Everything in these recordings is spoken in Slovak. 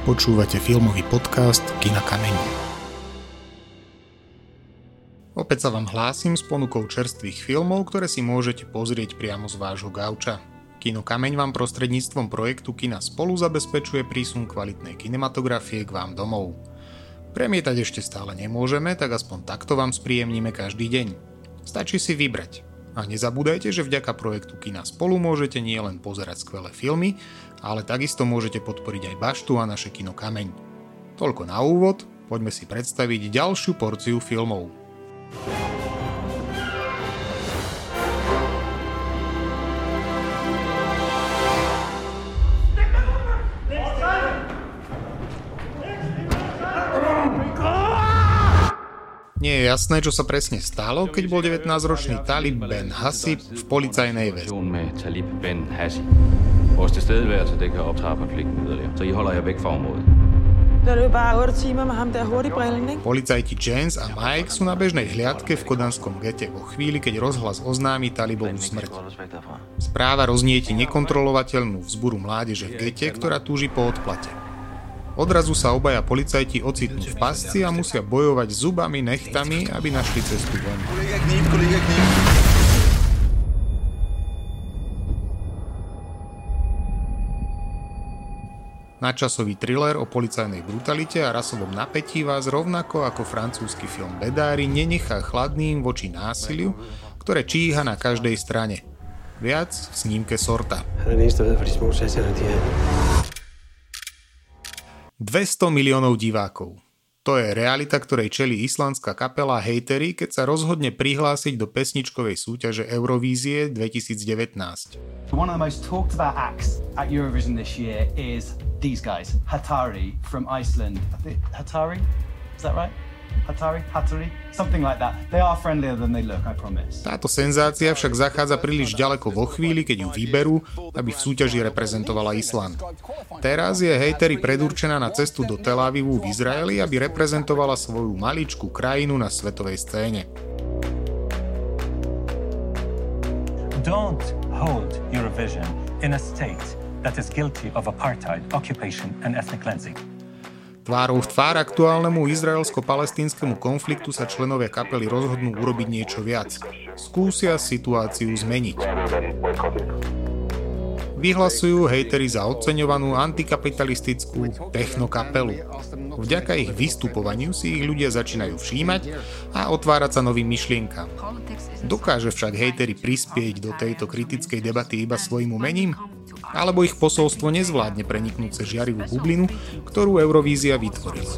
Počúvate filmový podcast Kina Kameň. Opäť sa vám hlásim s ponukou čerstvých filmov, ktoré si môžete pozrieť priamo z vášho gauča. Kino Kameň vám prostredníctvom projektu Kina spolu zabezpečuje prísun kvalitnej kinematografie k vám domov. Premietať ešte stále nemôžeme, tak aspoň takto vám spríjemníme každý deň. Stačí si vybrať. A nezabúdajte, že vďaka projektu Kina spolu môžete nielen pozerať skvelé filmy, ale takisto môžete podporiť aj Baštu a naše kino Kameň. Toľko na úvod, poďme si predstaviť ďalšiu porciu filmov. Nie je jasné, čo sa presne stalo, keď bol 19-ročný Talib Ben Hasib v policajnej väzbe. Talib Ben Hasib. Vores tilstedeværelse det kan optrappe konflikten yderligere, så I holder jer væk fra området. To je bare 8 timer med ham der hurtigbrillen, ikke? Policajti James a Mike sú na bežnej hliadke v kodanskom gete vo chvíli, keď rozhlas oznámi Talibovú smrť. Správa roznieti nekontrolovateľnú vzburu mládeže v gete, ktorá túži po odplate. Odrazu sa obaja policajti ocitnú v pasci a musia bojovať zubami, nechtami, aby našli cestu von. Načasový thriller o policajnej brutalite a rasovom napätí vás rovnako ako francúzsky film Bedári nenechá chladným voči násiliu, ktoré číha na každej strane. Viac v snímke Sorta. 200 miliónov divákov. To je realita, ktorej čelí islandská kapela Hatery, keď sa rozhodne prihlásiť do pesničkovej súťaže Eurovízie 2019. One of the most talked about acts at Eurovision this year is these guys, Hatari? Hatari? Hatari? Something like that. They are friendlier than they look, I promise. Táto senzácia však zachádza príliš ďaleko vo chvíli, keď ju vyberú, aby v súťaži reprezentovala Island. Teraz je hejteri predurčená na cestu do Tel Avivu v Izraeli, aby reprezentovala svoju maličkú krajinu na svetovej scéne. Don't hold Eurovision in a state that is guilty of apartheid, occupation and ethnic cleansing. Tvárou v tvár aktuálnemu izraelsko-palestínskemu konfliktu sa členovia kapely rozhodnú urobiť niečo viac. Skúsia situáciu zmeniť. Vyhlasujú hejteri za oceňovanú antikapitalistickú technokapelu. Vďaka ich vystupovaniu si ich ľudia začínajú všímať a otvárať sa novým myšlienkam. Dokáže však hejteri prispieť do tejto kritickej debaty iba svojim umením? Alebo ich posolstvo nezvládne preniknúť cez žiarivú bublinu, ktorú Eurovízia vytvorila.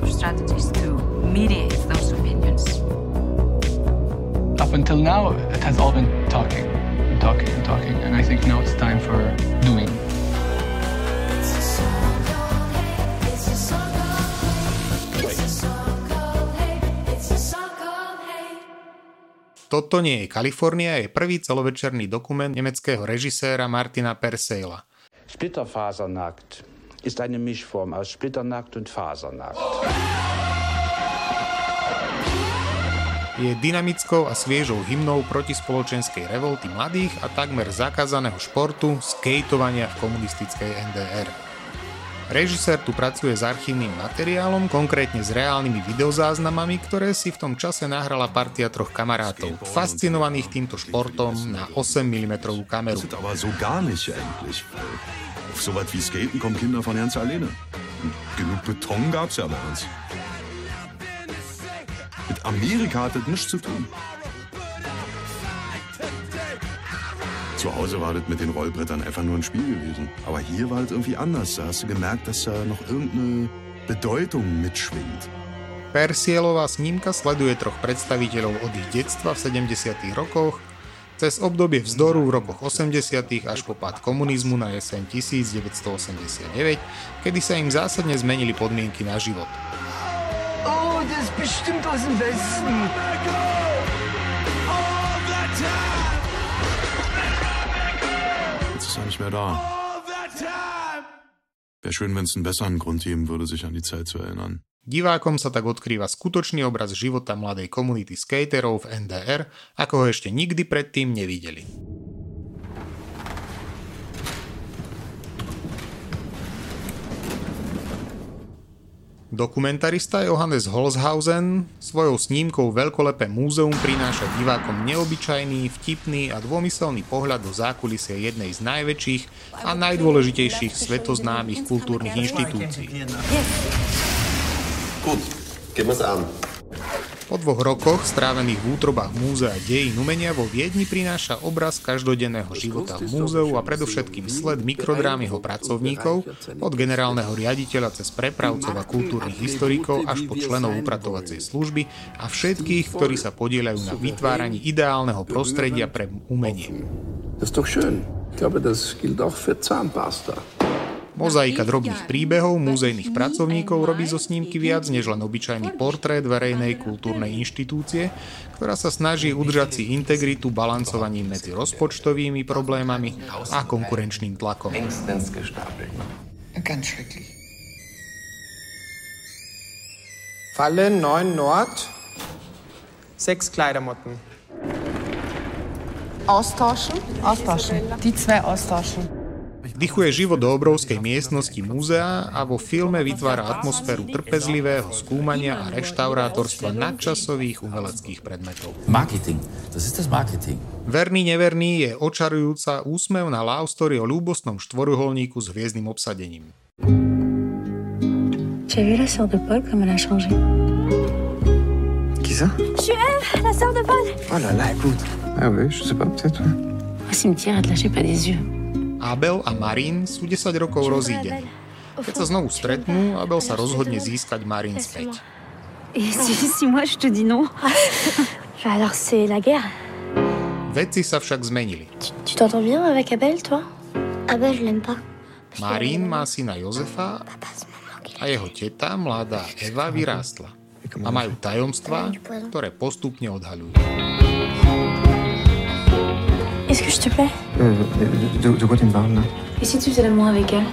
Up until now, it has all been talking, and talking, and talking, and I think now it's time for doing. Toto nie je Kalifornia je prvý celovečerný dokument nemeckého režiséra Martina Perseila – Splitterfasernackt ist eine Mischform aus Splitternackt und Fasernackt. Je dynamickou a sviežou hymnou proti spoločenskej revolty mladých a takmer zakázaného športu skateovania v komunistickej NDR. Režisér tu pracuje s archívnym materiálom, konkrétne s reálnymi videozáznamami, ktoré si v tom čase nahrala partia troch kamarátov, fascinovaných týmto športom na 8 mm kameru. Auf so was wie Skaten kommen Kinder von ganz alleine. Genug Beton gab's ja bei uns. Mit Amerika hat nichts zu tun. Zu Hause war das mit den Rollbrettern einfach nur ein Spiel gewesen. Aber hier war das irgendwie anders. Da hast du gemerkt, dass da noch irgendeine Bedeutung mitschwingt. Persielová snímka sleduje troch predstaviteľov od ich detstva v 70. rokoch cez obdobie vzdoru v rokoch 80. až po pád komunizmu na jeseň 1989, kedy sa im zásadne zmenili podmienky na život. Oh, das bestimmt aus dem Westen. Jetzt ist er nicht mehr da. Wäre schön, wenn es einen besseren Grund geben würde, sich an die Zeit zu erinnern. Divákom sa tak odkrýva skutočný obraz života mladej komunity skaterov v NDR, ako ho ešte nikdy predtým nevideli. Dokumentarista Johannes Holzhausen svojou snímkou Veľkolepé múzeum prináša divákom neobyčajný, vtipný a dômyselný pohľad do zákulisia jednej z najväčších a najdôležitejších svetoznámych kultúrnych inštitúcií. Gut, gehen wir's. Po dvoch rokoch strávených v útrobách múzea dejín umenia vo Viedni prináša obraz každodenného života v múzeu a predovšetkým sled mikrodrám jeho pracovníkov, od generálneho riaditeľa cez prepravcov a kultúrnych historikov až po členov upratovacej služby a všetkých, ktorí sa podielajú na vytváraní ideálneho prostredia pre umenie. Das ist doch schön. Ich glaube, das gilt auch für Zahnpasta. Mozaika drobných príbehov múzejných pracovníkov robí zo snímky viac než len obyčajný portrét verejnej kultúrnej inštitúcie, ktorá sa snaží udržať si integritu balancovaním medzi rozpočtovými problémami a konkurenčným tlakom. Ganz schrecklich. Falle 9 Nord. Sechs Kleidermotten. Austauschen? Austauschen. Die zwei austauschen. Vdychuje život do obrovskej miestnosti múzea a vo filme vytvára atmosféru trpezlivého skúmania a reštaurátorstva nadčasových umeleckých predmetov. Marketing, das ist das Marketing. Verný neverný je očarujúca úsmevná love story o ľúbostnom štvoruholníku s hviezdnym obsadením. Tu as vu la sœur de Paul comme elle a changé Qui ça Je suis Eve, la sœur de Paul. Oh là là, écoute. Ah oui, je sais pas, peut-être. ouais. Au cimetière, elle te lâchait pas des yeux. Abel a Marín sú 10 rokov rozídení. Keď sa znovu stretnú, Abel sa rozhodne získať Marín späť. Veci sa však zmenili. Tu tu t'entends bien avec Abel, toi Abel, je l'aime pas. Marín má syna Jozefa a jeho teta, mladá Eva, vyrástla. A majú tajomstvá, ktoré postupne odhaľujú. Te plais Euh, de, de quoi tu me parles là Et si tu faisais l'amour avec elle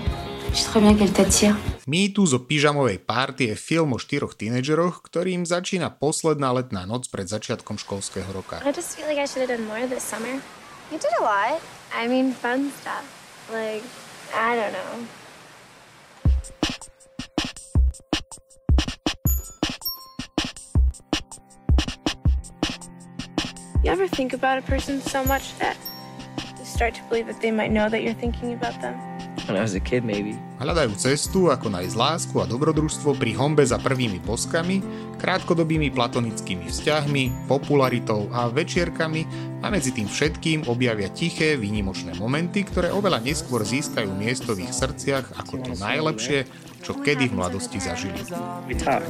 Je sais très bien qu'elle t'attire. Mýtu zo pyžamovej párty je film o štyroch tínedžeroch, ktorým začína posledná letná noc pred začiatkom školského roka. I just feel like I should have done more this summer. You did a lot. I mean, fun stuff. Like, I don't know. You ever think about a person so much that start to believe that they might know that you're thinking about them? When I was a kid, maybe. Hľadajú cestu, ako nájsť lásku a dobrodružstvo pri hombe za prvými boskami, krátkodobými platonickými vzťahmi, popularitou a večierkami a medzi tým všetkým objavia tiché, výnimočné momenty, ktoré oveľa neskôr získajú miesto v ich srdciach ako to najlepšie, čo kedy v mladosti zažili. We talk.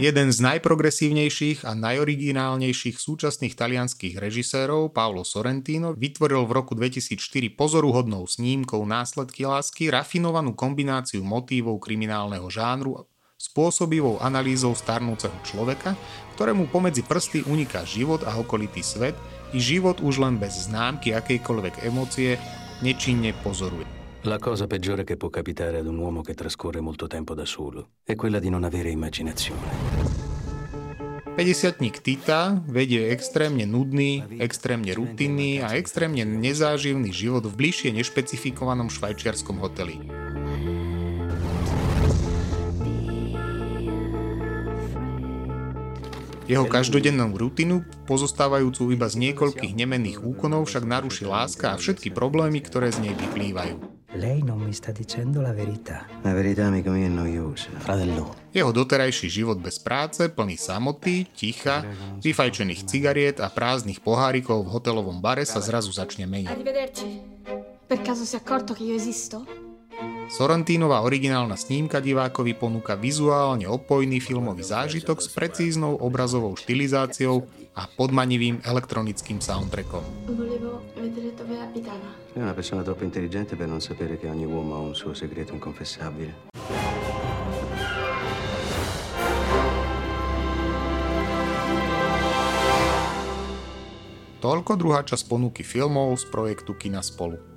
Jeden z najprogresívnejších a najoriginálnejších súčasných talianských režisérov, Paolo Sorrentino, vytvoril v roku 2004 pozoruhodnou snímkou Následky lásky rafinovanú kombináciu motívov kriminálneho žánru spôsobivou analýzou starnúceho človeka, ktorému pomedzi prsty uniká život a okolitý svet i život už len bez známky akejkoľvek emócie nečinne pozoruje. La cosa peggiore che può capitare ad un uomo che trascorre molto tempo da solo è quella di non avere immaginazione. 50 Tita vedie extrémne nudný, extrémne rutinný a extrémne nezáživný život v bližšie nešpecifikovanom švajčiarskom hoteli. Jeho každodennú rutinu, pozostávajúcu iba z niekoľkých nemenných úkonov, však naruší láska a všetky problémy, ktoré z nej vyplývajú. Lei non mi sta dicendo la verità. La verità, amico mio, è noiosa. Fratello, Jeho doterajší život bez práce, plný samoty, ticha, vyfajčených cigariet a prázdnych pohárikov v hotelovom bare sa zrazu začne meniť. Arrivederci. Per caso si è accorto che io esisto? Sorrentínová originálna snímka divákovi ponúka vizuálne opojný filmový zážitok s precíznou obrazovou štilizáciou a podmanivým elektronickým soundtrackom. Volevo vedere dove abitava. Sei una persona troppo intelligente per non sapere che ogni uomo ha un suo segreto inconfessabile. Toľko druhá časť ponuky filmov z projektu Kina spolu.